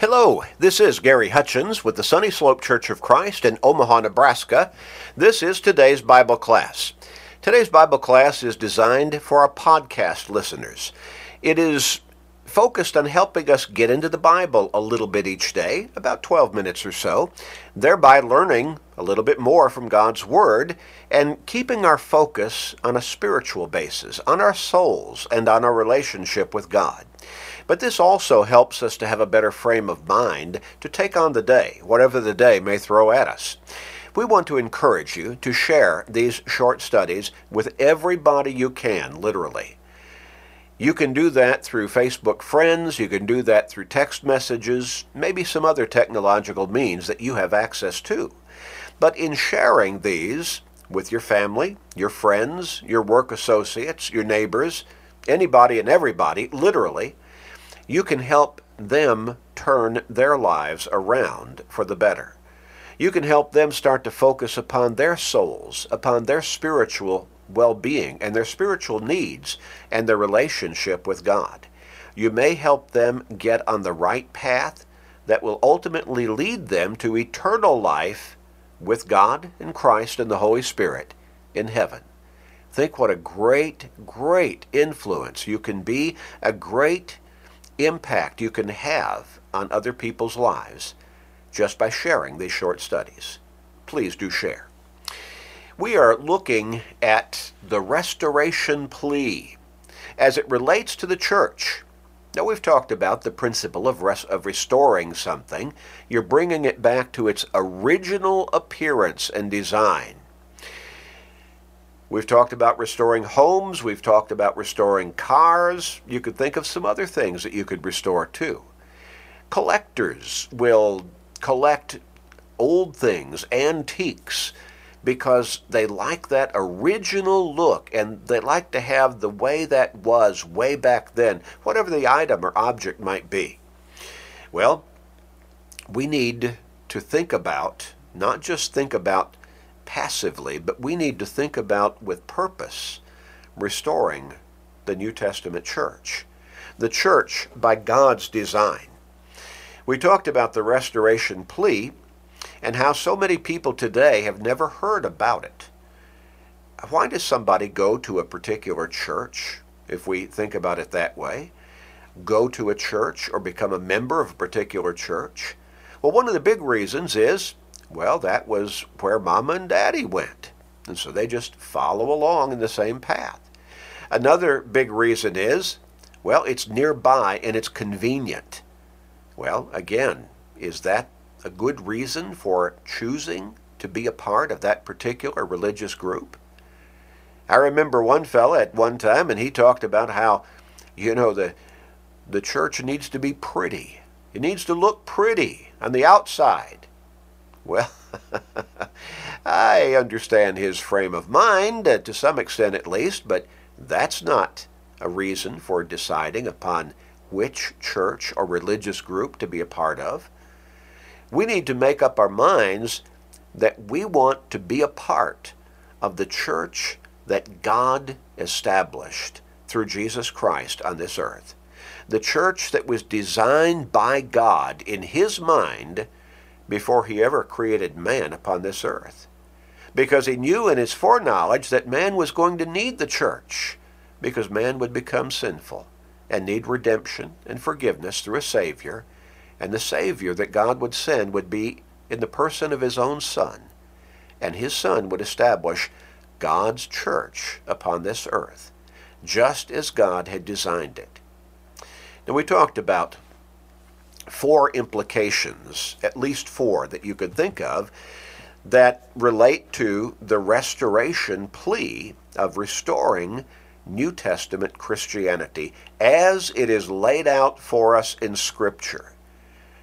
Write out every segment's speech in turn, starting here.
Hello, this is Gary Hutchins with the Sunny Slope Church of Christ in Omaha, Nebraska. This is today's Bible class. Today's Bible class is designed for our podcast listeners. It is focused on helping us get into the Bible a little bit each day, about 12 minutes or so, thereby learning a little bit more from God's Word and keeping our focus on a spiritual basis, on our souls, and on our relationship with God. But this also helps us to have a better frame of mind to take on the day, whatever the day may throw at us. We want to encourage you to share these short studies with everybody you can, literally. You can do that through Facebook friends, you can do that through text messages, maybe some other technological means that you have access to. But in sharing these with your family, your friends, your work associates, your neighbors, anybody and everybody, literally, you can help them turn their lives around for the better. You can help them start to focus upon their souls, upon their spiritual well being and their spiritual needs and their relationship with God. You may help them get on the right path that will ultimately lead them to eternal life with God and Christ and the Holy Spirit in heaven. Think what a great, great influence you can be, a great impact you can have on other people's lives just by sharing these short studies. Please do share. We are looking at the restoration plea as it relates to the church. Now, we've talked about the principle of, res- of restoring something. You're bringing it back to its original appearance and design. We've talked about restoring homes. We've talked about restoring cars. You could think of some other things that you could restore too. Collectors will collect old things, antiques, because they like that original look and they like to have the way that was way back then, whatever the item or object might be. Well, we need to think about, not just think about passively, but we need to think about with purpose restoring the New Testament church. The church by God's design. We talked about the restoration plea and how so many people today have never heard about it. Why does somebody go to a particular church, if we think about it that way? Go to a church or become a member of a particular church? Well, one of the big reasons is well, that was where mama and daddy went. And so they just follow along in the same path. Another big reason is, well, it's nearby and it's convenient. Well, again, is that a good reason for choosing to be a part of that particular religious group? I remember one fella at one time, and he talked about how, you know, the, the church needs to be pretty. It needs to look pretty on the outside. Well, I understand his frame of mind, uh, to some extent at least, but that's not a reason for deciding upon which church or religious group to be a part of. We need to make up our minds that we want to be a part of the church that God established through Jesus Christ on this earth. The church that was designed by God in His mind before he ever created man upon this earth. Because he knew in his foreknowledge that man was going to need the church, because man would become sinful and need redemption and forgiveness through a Savior, and the Savior that God would send would be in the person of his own Son, and his Son would establish God's church upon this earth, just as God had designed it. Now, we talked about four implications, at least four that you could think of, that relate to the restoration plea of restoring New Testament Christianity as it is laid out for us in Scripture.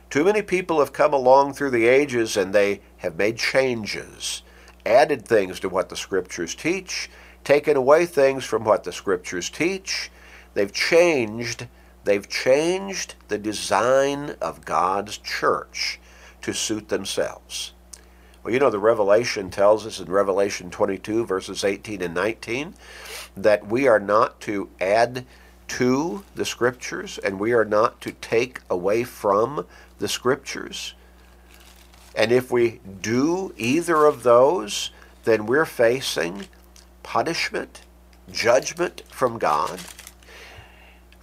Too many people have come along through the ages and they have made changes, added things to what the Scriptures teach, taken away things from what the Scriptures teach. They've changed They've changed the design of God's church to suit themselves. Well, you know, the Revelation tells us in Revelation 22, verses 18 and 19, that we are not to add to the Scriptures and we are not to take away from the Scriptures. And if we do either of those, then we're facing punishment, judgment from God.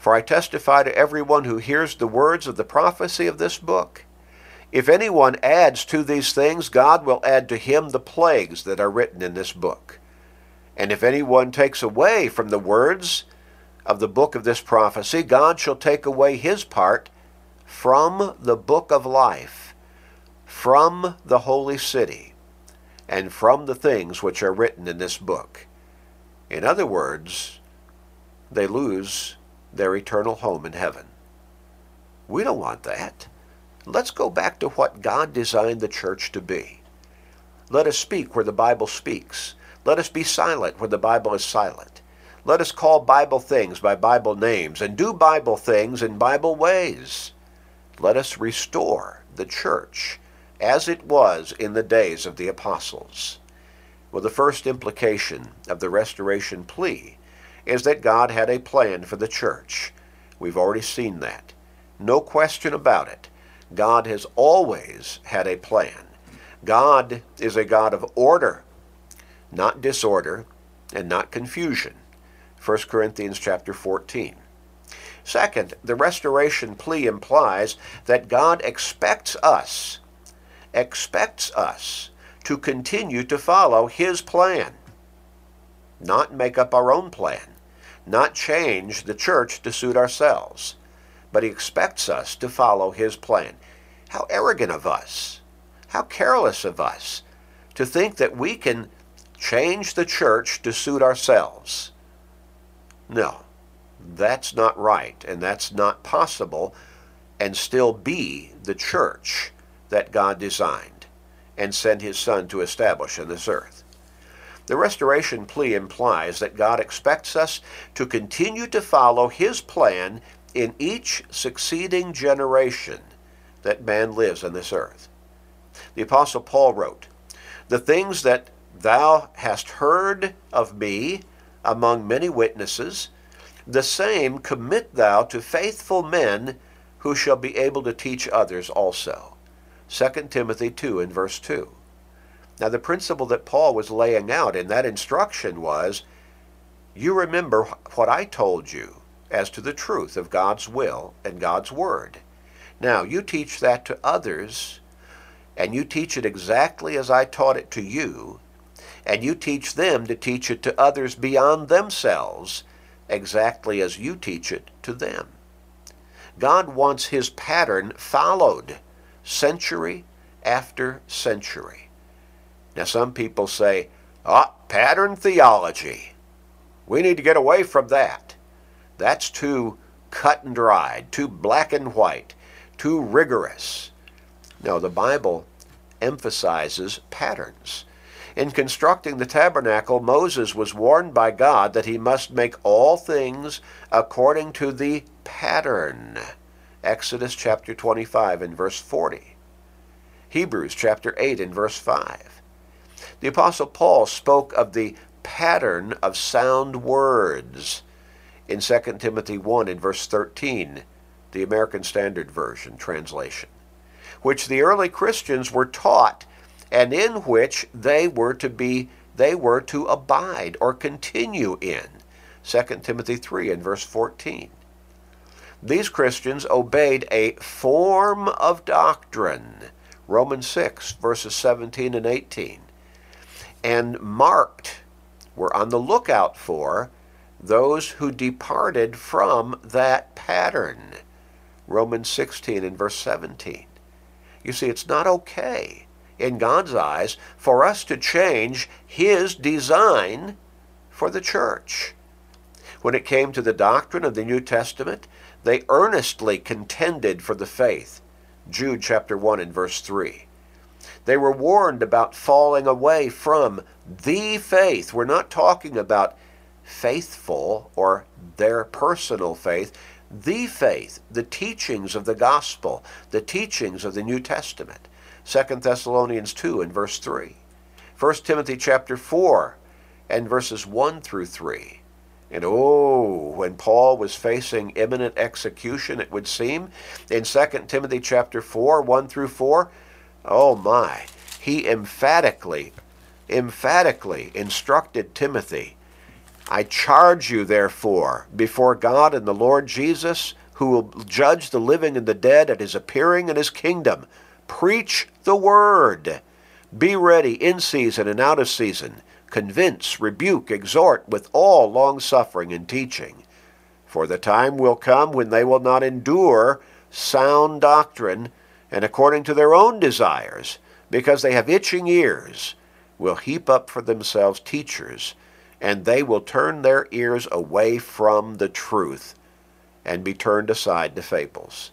For I testify to everyone who hears the words of the prophecy of this book. If anyone adds to these things, God will add to him the plagues that are written in this book. And if anyone takes away from the words of the book of this prophecy, God shall take away his part from the book of life, from the holy city, and from the things which are written in this book. In other words, they lose their eternal home in heaven. We don't want that. Let's go back to what God designed the church to be. Let us speak where the Bible speaks. Let us be silent where the Bible is silent. Let us call Bible things by Bible names and do Bible things in Bible ways. Let us restore the church as it was in the days of the apostles. Well, the first implication of the restoration plea is that God had a plan for the church. We've already seen that. No question about it. God has always had a plan. God is a God of order, not disorder, and not confusion. 1 Corinthians chapter 14. Second, the restoration plea implies that God expects us, expects us to continue to follow his plan, not make up our own plan not change the church to suit ourselves, but he expects us to follow his plan. How arrogant of us, how careless of us to think that we can change the church to suit ourselves. No, that's not right, and that's not possible, and still be the church that God designed and sent his Son to establish on this earth. The restoration plea implies that God expects us to continue to follow His plan in each succeeding generation that man lives on this earth. The Apostle Paul wrote, The things that thou hast heard of me among many witnesses, the same commit thou to faithful men who shall be able to teach others also. 2 Timothy 2 and verse 2. Now, the principle that Paul was laying out in that instruction was you remember what I told you as to the truth of God's will and God's word. Now, you teach that to others, and you teach it exactly as I taught it to you, and you teach them to teach it to others beyond themselves, exactly as you teach it to them. God wants his pattern followed century after century. Now, some people say, ah, pattern theology. We need to get away from that. That's too cut and dried, too black and white, too rigorous. No, the Bible emphasizes patterns. In constructing the tabernacle, Moses was warned by God that he must make all things according to the pattern. Exodus chapter 25 and verse 40. Hebrews chapter 8 and verse 5. The Apostle Paul spoke of the pattern of sound words in 2 Timothy 1 in verse 13, the American Standard Version translation, which the early Christians were taught and in which they were to be they were to abide or continue in. 2 Timothy 3 and verse 14. These Christians obeyed a form of doctrine. Romans 6 verses 17 and 18 and marked, were on the lookout for those who departed from that pattern. Romans 16 and verse 17. You see, it's not okay in God's eyes for us to change His design for the church. When it came to the doctrine of the New Testament, they earnestly contended for the faith. Jude chapter 1 and verse 3. They were warned about falling away from the faith. We're not talking about faithful or their personal faith. The faith, the teachings of the gospel, the teachings of the New Testament. 2 Thessalonians 2 and verse 3. 1 Timothy chapter 4 and verses 1 through 3. And oh, when Paul was facing imminent execution, it would seem, in 2 Timothy chapter 4, 1 through 4, oh my, he emphatically, emphatically instructed Timothy, I charge you therefore before God and the Lord Jesus, who will judge the living and the dead at his appearing in his kingdom. Preach the word. Be ready in season and out of season convince, rebuke, exhort with all longsuffering and teaching. For the time will come when they will not endure sound doctrine, and according to their own desires, because they have itching ears, will heap up for themselves teachers, and they will turn their ears away from the truth and be turned aside to fables.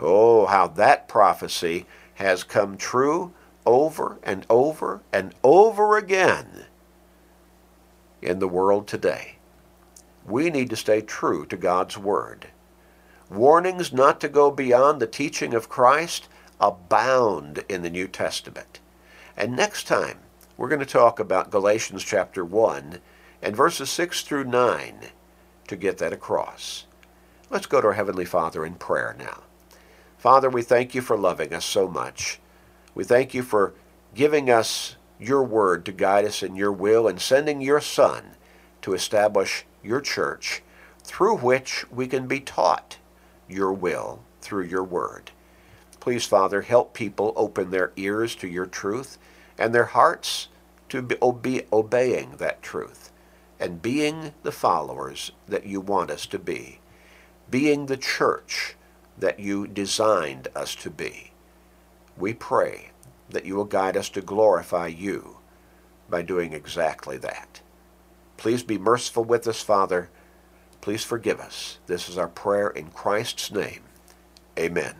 Oh, how that prophecy has come true over and over and over again in the world today. We need to stay true to God's Word. Warnings not to go beyond the teaching of Christ abound in the New Testament. And next time, we're going to talk about Galatians chapter 1 and verses 6 through 9 to get that across. Let's go to our Heavenly Father in prayer now. Father, we thank you for loving us so much. We thank you for giving us your word to guide us in your will and sending your Son to establish your church through which we can be taught your will through your word. Please, Father, help people open their ears to your truth and their hearts to be obe- obeying that truth and being the followers that you want us to be, being the church that you designed us to be. We pray that you will guide us to glorify you by doing exactly that. Please be merciful with us, Father. Please forgive us. This is our prayer in Christ's name. Amen.